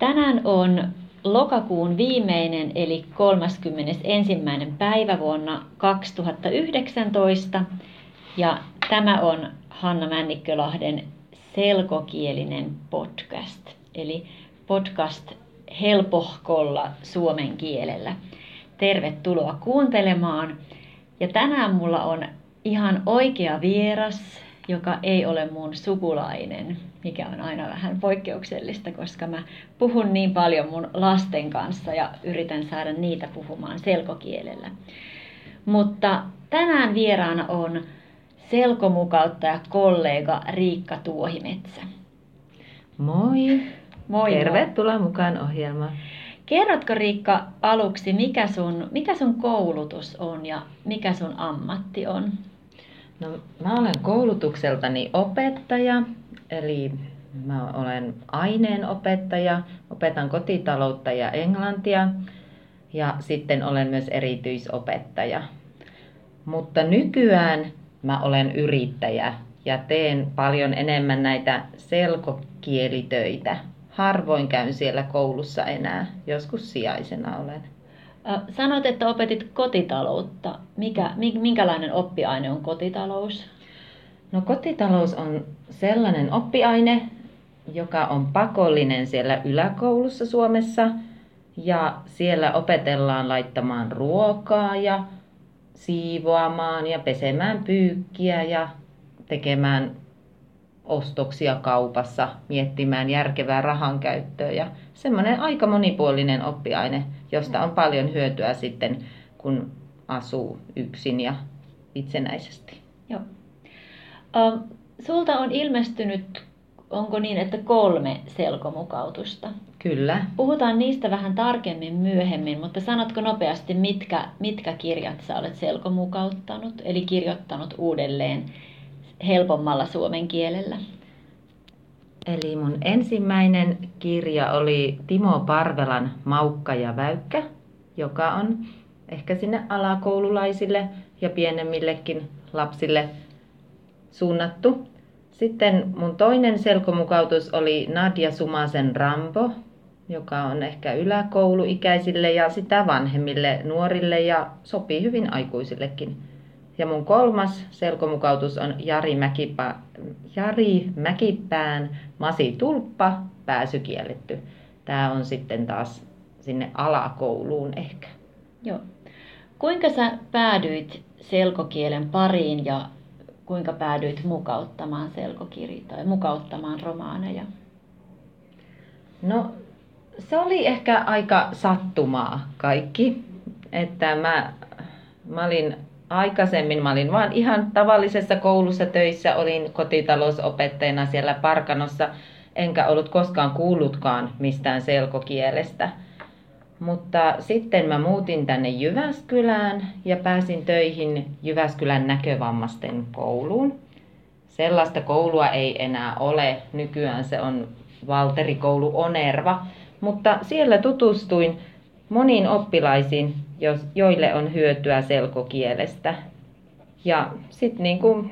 Tänään on lokakuun viimeinen eli 31. päivä vuonna 2019 ja tämä on Hanna Männikkölahden selkokielinen podcast, eli podcast helpohkolla suomen kielellä. Tervetuloa kuuntelemaan. Ja tänään mulla on ihan oikea vieras, joka ei ole mun sukulainen, mikä on aina vähän poikkeuksellista, koska mä puhun niin paljon mun lasten kanssa ja yritän saada niitä puhumaan selkokielellä. Mutta tänään vieraana on selkomukauttaja kollega Riikka Tuohimetsä. Moi! Moi Tervetuloa moi. mukaan ohjelmaan. Kerrotko Riikka aluksi, mikä sun, mikä sun koulutus on ja mikä sun ammatti on? No, mä olen koulutukseltani opettaja, eli mä olen aineenopettaja, opetan kotitaloutta ja englantia ja sitten olen myös erityisopettaja. Mutta nykyään mä olen yrittäjä ja teen paljon enemmän näitä selkokielitöitä. Harvoin käyn siellä koulussa enää, joskus sijaisena olen. Sanoit, että opetit kotitaloutta. Mikä, minkälainen oppiaine on kotitalous? No kotitalous on sellainen oppiaine, joka on pakollinen siellä yläkoulussa Suomessa. Ja siellä opetellaan laittamaan ruokaa ja siivoamaan ja pesemään pyykkiä ja tekemään ostoksia kaupassa, miettimään järkevää rahan käyttöä ja semmoinen aika monipuolinen oppiaine, josta on paljon hyötyä sitten, kun asuu yksin ja itsenäisesti. Joo. Uh, sulta on ilmestynyt, onko niin, että kolme selkomukautusta? Kyllä. Puhutaan niistä vähän tarkemmin myöhemmin, mutta sanotko nopeasti, mitkä, mitkä kirjat sä olet selkomukauttanut, eli kirjoittanut uudelleen helpommalla suomen kielellä? Eli mun ensimmäinen kirja oli Timo Parvelan Maukka ja Väykkä, joka on ehkä sinne alakoululaisille ja pienemmillekin lapsille suunnattu. Sitten mun toinen selkomukautus oli Nadia Sumasen Rambo, joka on ehkä yläkouluikäisille ja sitä vanhemmille nuorille ja sopii hyvin aikuisillekin. Ja mun kolmas selkomukautus on Jari, Mäkipä, Jari Mäkipään Masi Tulppa, pääsy kielletty. Tämä on sitten taas sinne alakouluun ehkä. Joo. Kuinka sä päädyit selkokielen pariin ja kuinka päädyit mukauttamaan selkokirjoja tai mukauttamaan romaaneja? No se oli ehkä aika sattumaa kaikki. Että mä, mä olin aikaisemmin, mä olin vaan ihan tavallisessa koulussa töissä, olin kotitalousopettajana siellä Parkanossa, enkä ollut koskaan kuullutkaan mistään selkokielestä. Mutta sitten mä muutin tänne Jyväskylään ja pääsin töihin Jyväskylän näkövammaisten kouluun. Sellaista koulua ei enää ole. Nykyään se on Valterikoulu Onerva. Mutta siellä tutustuin moniin oppilaisiin, joille on hyötyä selkokielestä. Ja sitten niin kuin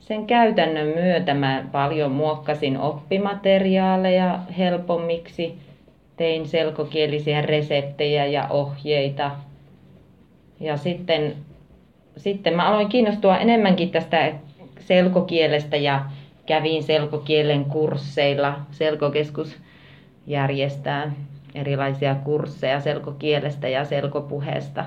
sen käytännön myötä mä paljon muokkasin oppimateriaaleja helpommiksi, tein selkokielisiä reseptejä ja ohjeita. Ja sitten, sitten mä aloin kiinnostua enemmänkin tästä selkokielestä ja kävin selkokielen kursseilla. Selkokeskus järjestää erilaisia kursseja selkokielestä ja selkopuheesta.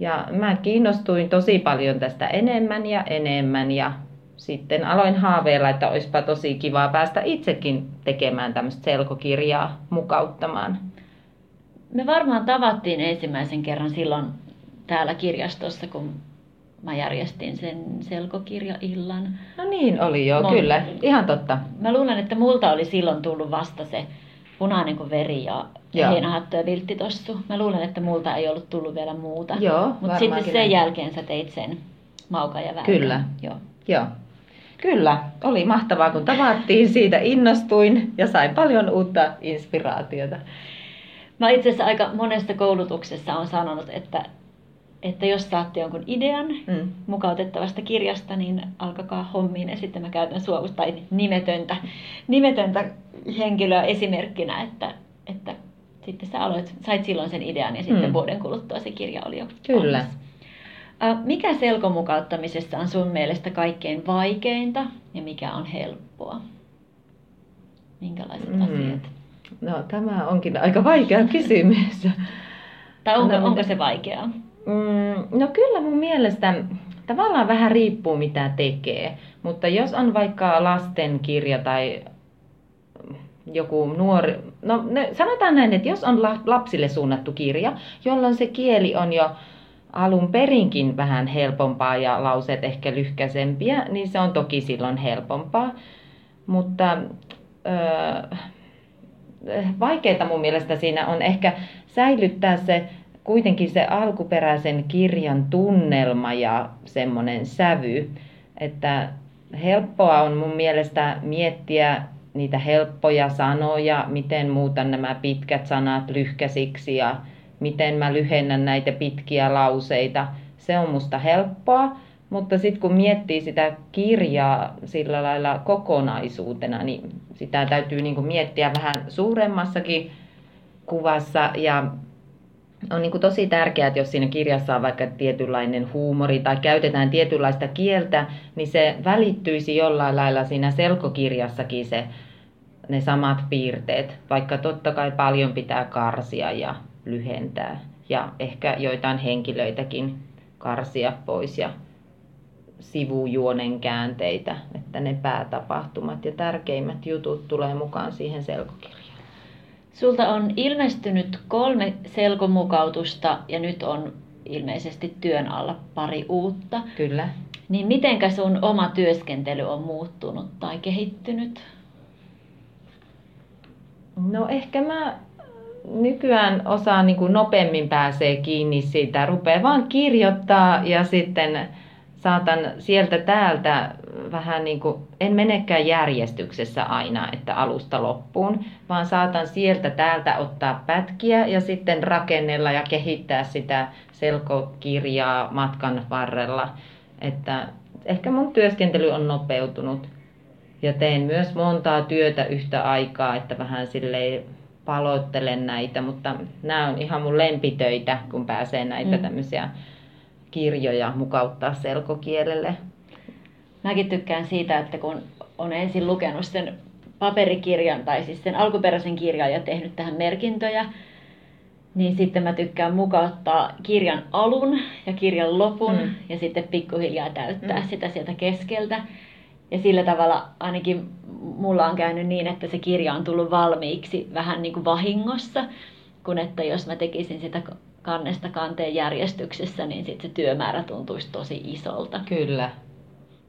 Ja mä kiinnostuin tosi paljon tästä enemmän ja enemmän ja sitten aloin haaveilla, että olisipa tosi kivaa päästä itsekin tekemään tämmöistä selkokirjaa mukauttamaan. Me varmaan tavattiin ensimmäisen kerran silloin täällä kirjastossa, kun mä järjestin sen selkokirjaillan. No niin oli joo, Mon... kyllä. Ihan totta. Mä luulen, että multa oli silloin tullut vasta se punainen kuin veri ja Joo. heinähattu ja vilttitossu. Mä luulen, että multa ei ollut tullut vielä muuta. Joo, Mutta sitten sen jälkeen sä teit sen mauka ja väärä. Kyllä. Joo. Joo. Kyllä, oli mahtavaa kun tavattiin, siitä innostuin ja sain paljon uutta inspiraatiota. Mä itse asiassa aika monesta koulutuksessa on sanonut, että, että jos saatte jonkun idean mm. mukautettavasta kirjasta, niin alkakaa hommiin ja sitten mä käytän suovusta tai nimetöntä, nimetöntä henkilöä esimerkkinä, että, että sitten sä aloit, sait silloin sen idean ja sitten mm. vuoden kuluttua se kirja oli jo Kyllä. valmis. Mikä selkomukauttamisessa on sun mielestä kaikkein vaikeinta ja mikä on helppoa? Minkälaiset mm. asiat? No tämä onkin aika vaikea kysymys. tai onko, no, onko se vaikeaa? Mm, no kyllä mun mielestä tavallaan vähän riippuu mitä tekee. Mutta jos on vaikka lastenkirja tai joku nuori, no ne, sanotaan näin, että jos on lapsille suunnattu kirja, jolloin se kieli on jo alun perinkin vähän helpompaa ja lauseet ehkä lyhkäisempiä, niin se on toki silloin helpompaa. Mutta öö, vaikeita mun mielestä siinä on ehkä säilyttää se kuitenkin se alkuperäisen kirjan tunnelma ja semmoinen sävy, että helppoa on mun mielestä miettiä niitä helppoja sanoja, miten muutan nämä pitkät sanat lyhkäsiksi ja miten mä lyhennän näitä pitkiä lauseita. Se on musta helppoa, mutta sitten kun miettii sitä kirjaa sillä lailla kokonaisuutena, niin sitä täytyy niinku miettiä vähän suuremmassakin kuvassa ja on niin kuin tosi tärkeää, että jos siinä kirjassa on vaikka tietynlainen huumori tai käytetään tietynlaista kieltä, niin se välittyisi jollain lailla siinä selkokirjassakin se, ne samat piirteet, vaikka totta kai paljon pitää karsia ja lyhentää ja ehkä joitain henkilöitäkin karsia pois ja sivujuonen käänteitä, että ne päätapahtumat ja tärkeimmät jutut tulee mukaan siihen selkokirjaan. Sulta on ilmestynyt kolme selkomukautusta ja nyt on ilmeisesti työn alla pari uutta. Kyllä. Niin mitenkä sun oma työskentely on muuttunut tai kehittynyt? No ehkä mä nykyään osaan niin kuin nopeammin pääsee kiinni siitä, rupeaa vaan kirjoittaa ja sitten saatan sieltä täältä vähän niin kuin, en menekään järjestyksessä aina, että alusta loppuun, vaan saatan sieltä täältä ottaa pätkiä ja sitten rakennella ja kehittää sitä selkokirjaa matkan varrella. Että ehkä mun työskentely on nopeutunut ja teen myös montaa työtä yhtä aikaa, että vähän silleen paloittelen näitä, mutta nämä on ihan mun lempitöitä, kun pääsee näitä mm. tämmöisiä kirjoja mukauttaa selkokielelle. Mäkin tykkään siitä, että kun on ensin lukenut sen paperikirjan tai siis sen alkuperäisen kirjan ja tehnyt tähän merkintöjä, niin sitten mä tykkään mukauttaa kirjan alun ja kirjan lopun mm. ja sitten pikkuhiljaa täyttää mm. sitä sieltä keskeltä. Ja sillä tavalla ainakin mulla on käynyt niin, että se kirja on tullut valmiiksi vähän niin kuin vahingossa, kun että jos mä tekisin sitä kannesta kanteen järjestyksessä, niin sitten se työmäärä tuntuisi tosi isolta. Kyllä.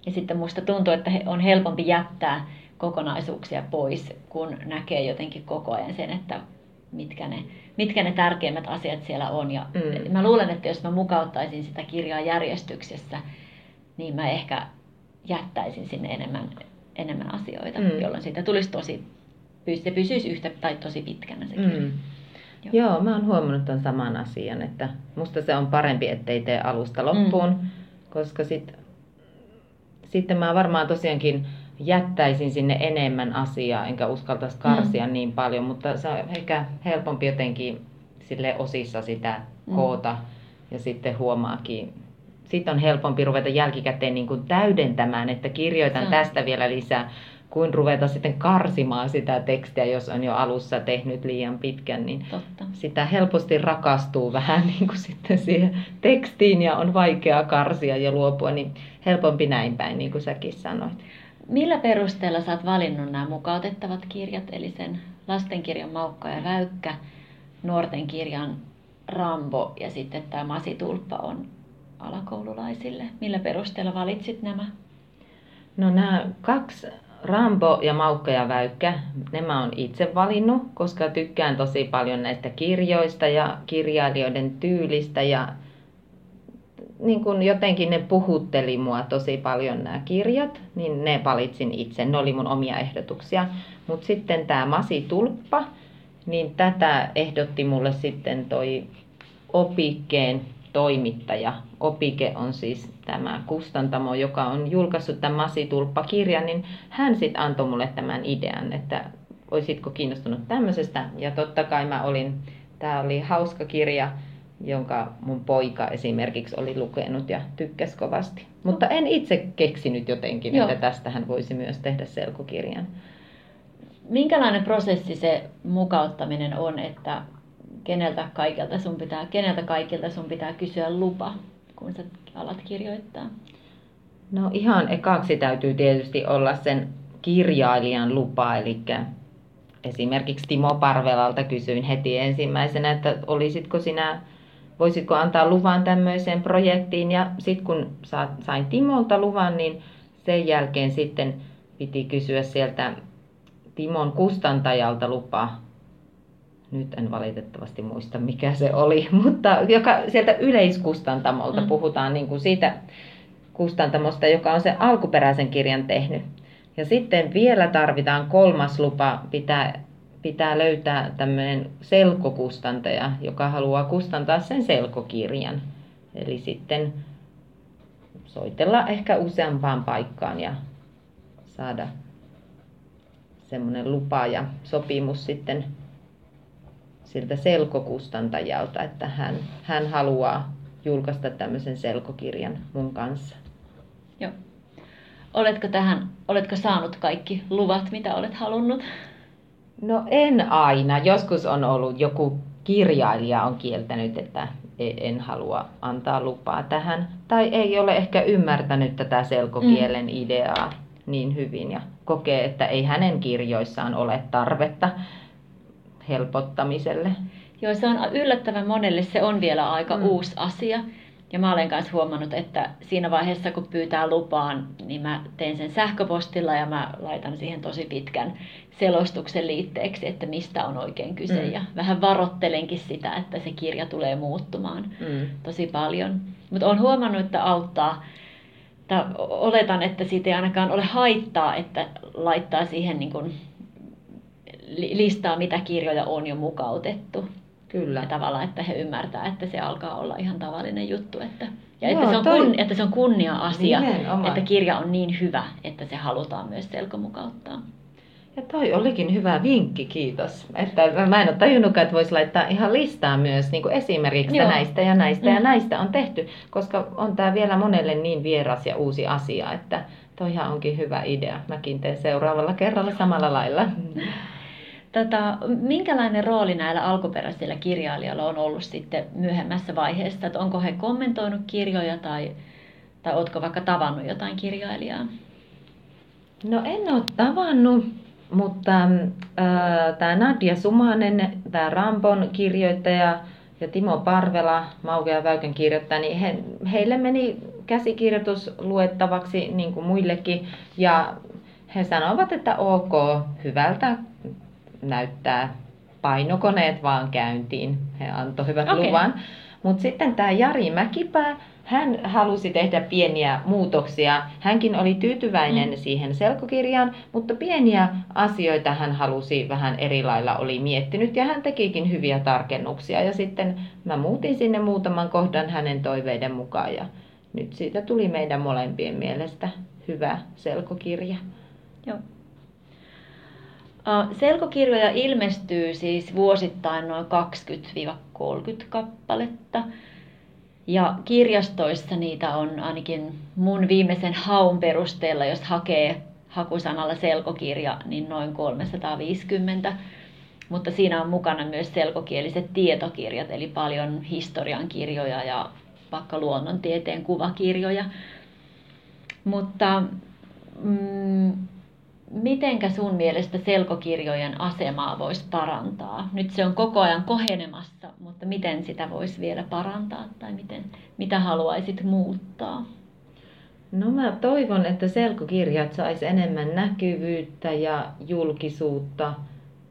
Ja sitten musta tuntuu, että on helpompi jättää kokonaisuuksia pois, kun näkee jotenkin koko ajan sen, että mitkä ne, mitkä ne tärkeimmät asiat siellä on. Ja mm. mä luulen, että jos mä mukauttaisin sitä kirjaa järjestyksessä, niin mä ehkä jättäisin sinne enemmän, enemmän asioita, mm. jolloin siitä tulisi tosi, se pysyisi yhtä tai tosi pitkänä se kirja. Mm. Joo. Joo, mä oon huomannut tämän saman asian, että musta se on parempi, ettei tee alusta loppuun, mm. koska sit, sitten mä varmaan tosiaankin jättäisin sinne enemmän asiaa, enkä uskaltaisi karsia mm. niin paljon, mutta se on ehkä helpompi jotenkin sille osissa sitä mm. koota mm. ja sitten huomaakin sitten on helpompi ruveta jälkikäteen niin kuin täydentämään, että kirjoitan mm. tästä vielä lisää, kuin ruveta sitten karsimaan sitä tekstiä, jos on jo alussa tehnyt liian pitkän, niin Totta. sitä helposti rakastuu vähän niin kuin sitten siihen tekstiin ja on vaikea karsia ja luopua, niin helpompi näin päin, niin kuin säkin sanoit. Millä perusteella sä oot valinnut nämä mukautettavat kirjat, eli sen lastenkirjan Maukka ja Väykkä, nuorten kirjan Rambo ja sitten tämä Masitulppa on alakoululaisille? Millä perusteella valitsit nämä? No nämä kaksi Rambo ja Maukka ja Väykkä, ne mä oon itse valinnut, koska tykkään tosi paljon näistä kirjoista ja kirjailijoiden tyylistä ja niin kun jotenkin ne puhutteli mua tosi paljon nämä kirjat, niin ne valitsin itse. Ne oli mun omia ehdotuksia. Mutta sitten tämä Masi Tulppa, niin tätä ehdotti mulle sitten toi Opikkeen toimittaja. Opike on siis tämä kustantamo, joka on julkaissut tämän Masitulppa-kirjan, niin hän sitten antoi mulle tämän idean, että olisitko kiinnostunut tämmöisestä. Ja totta kai mä olin, tämä oli hauska kirja, jonka mun poika esimerkiksi oli lukenut ja tykkäsi kovasti. Mutta en itse keksinyt jotenkin, Joo. että tästähän voisi myös tehdä selkokirjan. Minkälainen prosessi se mukauttaminen on, että keneltä kaikilta sun pitää, keneltä kaikilta sun pitää kysyä lupa, kun sä alat kirjoittaa? No ihan ekaksi täytyy tietysti olla sen kirjailijan lupa, eli esimerkiksi Timo Parvelalta kysyin heti ensimmäisenä, että olisitko sinä, voisitko antaa luvan tämmöiseen projektiin. Ja sitten kun sain Timolta luvan, niin sen jälkeen sitten piti kysyä sieltä Timon kustantajalta lupa. Nyt en valitettavasti muista mikä se oli, mutta joka, sieltä yleiskustantamolta mm. puhutaan niin kuin siitä kustantamosta, joka on sen alkuperäisen kirjan tehnyt. Ja sitten vielä tarvitaan kolmas lupa, pitää, pitää löytää tämmöinen selkokustantaja, joka haluaa kustantaa sen selkokirjan. Eli sitten soitella ehkä useampaan paikkaan ja saada semmoinen lupa ja sopimus sitten siltä selkokustantajalta, että hän, hän haluaa julkaista tämmöisen selkokirjan mun kanssa. Joo. Oletko tähän, oletko saanut kaikki luvat, mitä olet halunnut? No en aina. Joskus on ollut joku kirjailija on kieltänyt, että e- en halua antaa lupaa tähän. Tai ei ole ehkä ymmärtänyt tätä selkokielen mm. ideaa niin hyvin ja kokee, että ei hänen kirjoissaan ole tarvetta helpottamiselle. Joo, se on yllättävän monelle, se on vielä aika mm. uusi asia. Ja mä olen myös huomannut, että siinä vaiheessa kun pyytää lupaan, niin mä teen sen sähköpostilla ja mä laitan siihen tosi pitkän selostuksen liitteeksi, että mistä on oikein kyse. Mm. Ja vähän varottelenkin sitä, että se kirja tulee muuttumaan mm. tosi paljon. Mutta olen huomannut, että auttaa, että oletan, että siitä ei ainakaan ole haittaa, että laittaa siihen niin kun listaa, mitä kirjoja on jo mukautettu. Kyllä. Ja tavallaan, että he ymmärtää, että se alkaa olla ihan tavallinen juttu. Että, ja Joo, että, se on toi... kun, että se on kunnia-asia, Nimenomaan. että kirja on niin hyvä, että se halutaan myös selkomukauttaa. Ja toi olikin hyvä vinkki, kiitos. Että mä en ole tajunnutkaan, että voisi laittaa ihan listaa myös niin kuin esimerkiksi Joo. näistä ja näistä mm. ja näistä on tehty, koska on tämä vielä monelle niin vieras ja uusi asia, että toihan onkin hyvä idea. Mäkin teen seuraavalla kerralla samalla lailla. Tota, minkälainen rooli näillä alkuperäisillä kirjailijoilla on ollut sitten myöhemmässä vaiheessa? Että onko he kommentoinut kirjoja tai, tai oletko vaikka tavannut jotain kirjailijaa? No en ole tavannut, mutta äh, tämä Nadia Sumanen, tämä Rampon kirjoittaja ja Timo Parvela, Mauke ja Väykän kirjoittaja, niin he, heille meni käsikirjoitus luettavaksi niin kuin muillekin. Ja he sanovat, että ok, hyvältä näyttää painokoneet vaan käyntiin. He antoi hyvät okay. luvan. Mutta sitten tämä Jari Mäkipää, hän halusi tehdä pieniä muutoksia. Hänkin oli tyytyväinen mm. siihen selkokirjaan, mutta pieniä asioita hän halusi vähän eri lailla oli miettinyt ja hän tekikin hyviä tarkennuksia. Ja sitten mä muutin sinne muutaman kohdan hänen toiveiden mukaan ja nyt siitä tuli meidän molempien mielestä hyvä selkokirja. Joo. Selkokirjoja ilmestyy siis vuosittain noin 20-30 kappaletta. Ja kirjastoissa niitä on ainakin mun viimeisen haun perusteella, jos hakee hakusanalla selkokirja, niin noin 350. Mutta siinä on mukana myös selkokieliset tietokirjat, eli paljon historian kirjoja ja vaikka luonnontieteen kuvakirjoja. Mutta mm, mitenkä sun mielestä selkokirjojen asemaa voisi parantaa? Nyt se on koko ajan kohenemassa, mutta miten sitä voisi vielä parantaa tai miten, mitä haluaisit muuttaa? No mä toivon, että selkokirjat sais enemmän näkyvyyttä ja julkisuutta.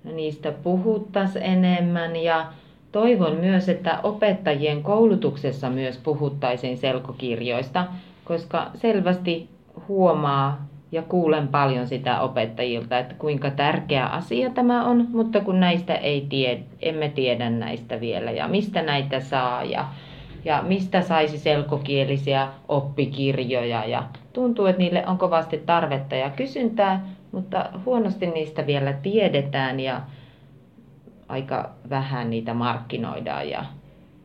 Niistä puhuttaisiin enemmän ja toivon myös, että opettajien koulutuksessa myös puhuttaisiin selkokirjoista, koska selvästi huomaa ja kuulen paljon sitä opettajilta, että kuinka tärkeä asia tämä on, mutta kun näistä ei tiedä, emme tiedä näistä vielä ja mistä näitä saa ja, ja mistä saisi selkokielisiä oppikirjoja ja tuntuu, että niille on kovasti tarvetta ja kysyntää, mutta huonosti niistä vielä tiedetään ja aika vähän niitä markkinoidaan ja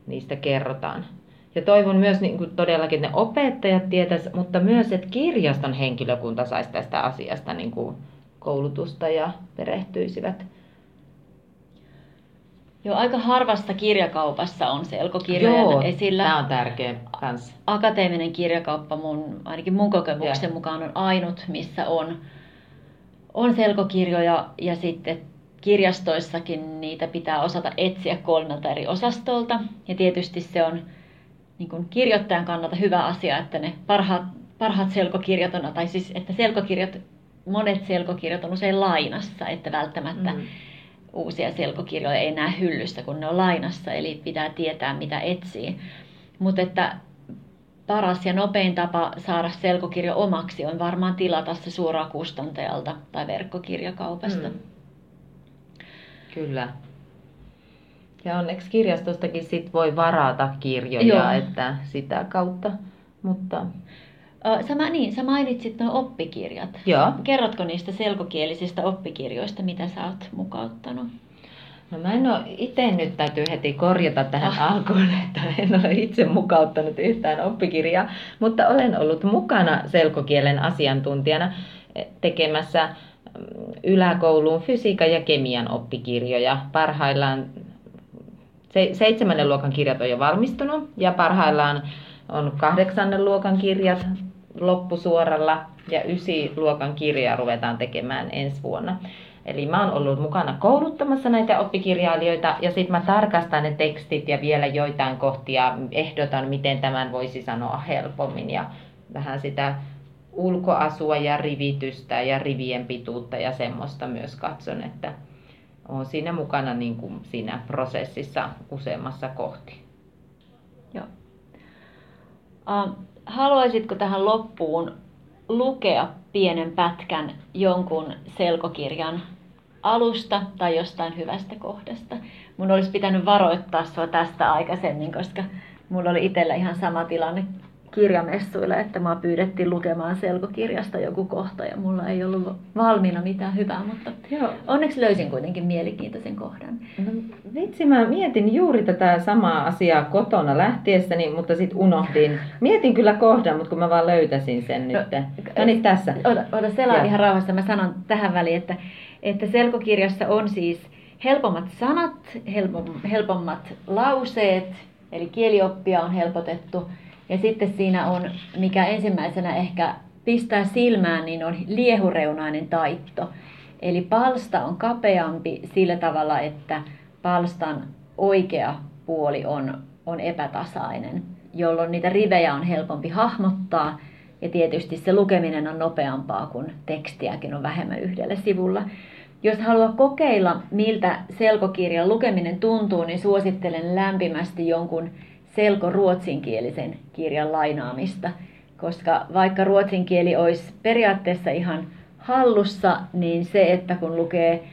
niistä kerrotaan. Ja toivon myös niin kuin todellakin, että ne opettajat tietäisi, mutta myös, että kirjaston henkilökunta saisi tästä asiasta niin kuin koulutusta ja perehtyisivät. Joo, aika harvassa kirjakaupassa on selkokirjoja Joo, esillä. tämä on tärkeä kans. Akateeminen kirjakauppa mun, ainakin mun kokemuksen Joo. mukaan on ainut, missä on, on selkokirjoja ja sitten kirjastoissakin niitä pitää osata etsiä kolmelta eri osastolta. Ja tietysti se on niin kuin kirjoittajan kannalta hyvä asia, että ne parhaat, parhaat selkokirjat on, tai siis että selkokirjat, monet selkokirjat on usein lainassa, että välttämättä Mm. uusia selkokirjoja ei näe hyllyssä, kun ne on lainassa, eli pitää tietää, mitä etsii. Mutta että paras ja nopein tapa saada selkokirja omaksi on varmaan tilata se suoraan kustantajalta tai verkkokirjakaupasta. Mm. Kyllä. Ja onneksi kirjastostakin sit voi varata kirjoja, Joo. että sitä kautta. Mutta Sä, niin, sä mainitsit nuo oppikirjat. joo, Kerrotko niistä selkokielisistä oppikirjoista, mitä sä oot mukauttanut? no mä en ole itse nyt täytyy heti korjata tähän Ah. alkuun, että en ole itse mukauttanut yhtään oppikirjaa, mutta olen ollut mukana selkokielen asiantuntijana eh, tekemässä mm, yläkouluun fysiikan ja kemian oppikirjoja. Parhaillaan se, seitsemännen luokan kirjat on jo valmistunut ja parhaillaan on kahdeksannen luokan kirjat loppusuoralla ja ysi luokan kirjaa ruvetaan tekemään ensi vuonna. Eli mä oon ollut mukana kouluttamassa näitä oppikirjailijoita ja sitten mä tarkastan ne tekstit ja vielä joitain kohtia ehdotan, miten tämän voisi sanoa helpommin ja vähän sitä ulkoasua ja rivitystä ja rivien pituutta ja semmoista myös katson, että on siinä mukana niin kuin siinä prosessissa useammassa kohti. Joo. Haluaisitko tähän loppuun lukea pienen pätkän jonkun selkokirjan alusta tai jostain hyvästä kohdasta? Mun olisi pitänyt varoittaa sua tästä aikaisemmin, koska mulla oli itsellä ihan sama tilanne kirjamessuilla, että mua pyydettiin lukemaan selkokirjasta joku kohta ja mulla ei ollut valmiina mitään hyvää, mutta Joo. onneksi löysin kuitenkin mielenkiintoisen kohdan. No, vitsi, mä mietin juuri tätä samaa asiaa kotona lähtiessäni, mutta sitten unohdin. Mietin kyllä kohdan, mutta kun mä vaan löytäsin sen nyt. No niin, tässä. Ota, ota selaa ihan rauhassa. Mä sanon tähän väliin, että, että selkokirjassa on siis helpommat sanat, helpom, helpommat lauseet, eli kielioppia on helpotettu. Ja sitten siinä on, mikä ensimmäisenä ehkä pistää silmään, niin on liehureunainen taitto. Eli palsta on kapeampi sillä tavalla, että palstan oikea puoli on, on epätasainen, jolloin niitä rivejä on helpompi hahmottaa. Ja tietysti se lukeminen on nopeampaa, kun tekstiäkin on vähemmän yhdellä sivulla. Jos haluaa kokeilla, miltä selkokirjan lukeminen tuntuu, niin suosittelen lämpimästi jonkun selko-ruotsinkielisen kirjan lainaamista, koska vaikka ruotsin kieli olisi periaatteessa ihan hallussa, niin se, että kun lukee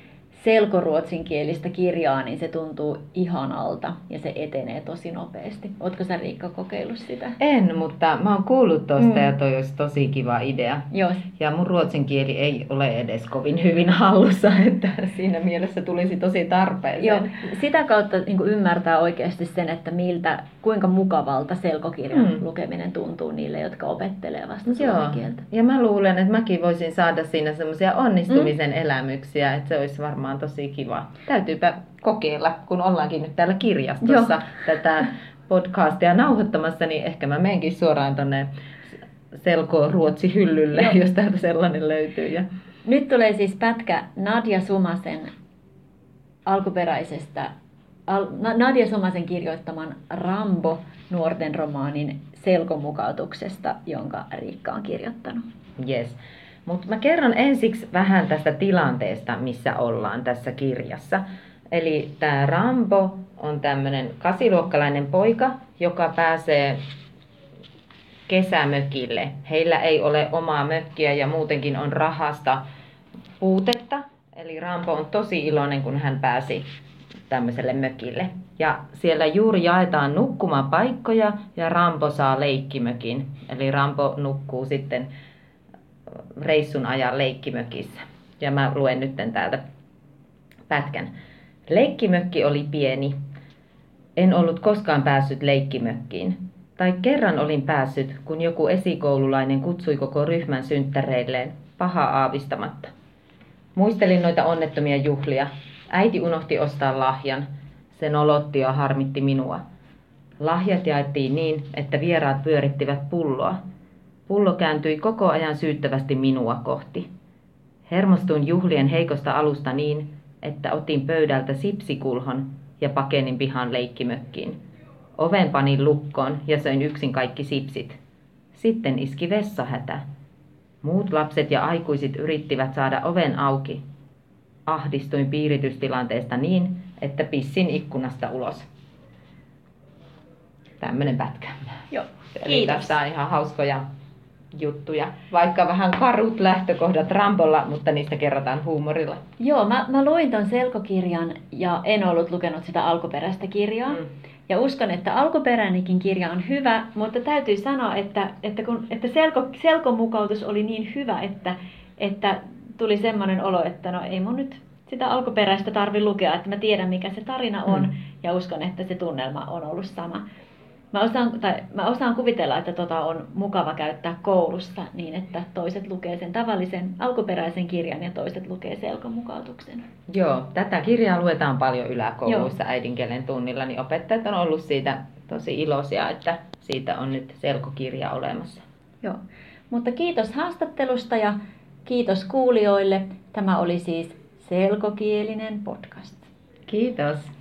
selkoruotsinkielistä kirjaa, niin se tuntuu ihanalta ja se etenee tosi nopeasti. Ootko sä Riikka kokeillut sitä? En, mutta mä oon kuullut tosta Mm. ja toi olisi tosi kiva idea. Joo, Ja mun ruotsin kieli ei ole edes kovin hyvin hallussa, että siinä mielessä tulisi tosi tarpeeseen. Joo, sitä kautta niin ymmärtää oikeasti sen, että miltä, kuinka mukavalta selkokirjan Mm. lukeminen tuntuu niille, jotka opettelee vasta suomen kieltä. ja mä luulen, että mäkin voisin saada siinä semmoisia onnistumisen mm. elämyksiä, että se olisi varmaan tosi kiva. Täytyypä kokeilla, kun ollaankin nyt täällä kirjastossa Joo. tätä podcastia nauhoittamassa, niin ehkä mä menenkin suoraan tonne selko ruotsi hyllylle, Joo. jos täältä sellainen löytyy. Ja... Nyt tulee siis pätkä Nadia Sumasen alkuperäisestä, al, Na- Nadia Sumasen kirjoittaman Rambo nuorten romaanin selkomukautuksesta, jonka Riikka on kirjoittanut. Yes. Mutta mä kerron ensiksi vähän tästä tilanteesta, missä ollaan tässä kirjassa. Eli tämä Rambo on tämmöinen kasiluokkalainen poika, joka pääsee kesämökille. Heillä ei ole omaa mökkiä ja muutenkin on rahasta puutetta. Eli Rambo on tosi iloinen, kun hän pääsi tämmöiselle mökille. Ja siellä juuri jaetaan nukkumapaikkoja ja Rambo saa leikkimökin. Eli Rambo nukkuu sitten reissun ajan leikkimökissä. Ja mä luen nyt täältä pätkän. Leikkimökki oli pieni. En ollut koskaan päässyt leikkimökkiin. Tai kerran olin päässyt, kun joku esikoululainen kutsui koko ryhmän synttäreilleen, paha aavistamatta. Muistelin noita onnettomia juhlia. Äiti unohti ostaa lahjan. Se nolotti ja harmitti minua. Lahjat jaettiin niin, että vieraat pyörittivät pulloa. Pullo kääntyi koko ajan syyttävästi minua kohti. Hermostuin juhlien heikosta alusta niin, että otin pöydältä sipsikulhon ja pakenin pihan leikkimökkiin. Oven panin lukkoon ja söin yksin kaikki sipsit. Sitten iski vessahätä. Muut lapset ja aikuiset yrittivät saada oven auki. Ahdistuin piiritystilanteesta niin, että pissin ikkunasta ulos. Tämmönen pätkä. Joo, Eli kiitos. tässä on ihan hauskoja juttuja. Vaikka vähän karut lähtökohdat Rambolla, mutta niistä kerrotaan huumorilla. Joo, mä, mä luin ton selkokirjan ja en ollut lukenut sitä alkuperäistä kirjaa. Mm. Ja uskon, että alkuperäinenkin kirja on hyvä, mutta täytyy sanoa, että, että, kun, että selko, selkomukautus oli niin hyvä, että, että tuli semmoinen olo, että no ei mun nyt sitä alkuperäistä tarvi lukea, että mä tiedän mikä se tarina on Mm. ja uskon, että se tunnelma on ollut sama. Mä osaan, tai mä osaan kuvitella, että tota on mukava käyttää koulussa niin, että toiset lukee sen tavallisen alkuperäisen kirjan ja toiset lukee selkomukautuksen. Joo, tätä kirjaa luetaan paljon yläkouluissa äidinkielen tunnilla, niin opettajat on ollut siitä tosi iloisia, että siitä on nyt selkokirja olemassa. Joo. Mutta kiitos haastattelusta ja kiitos kuulijoille. Tämä oli siis selkokielinen podcast. Kiitos.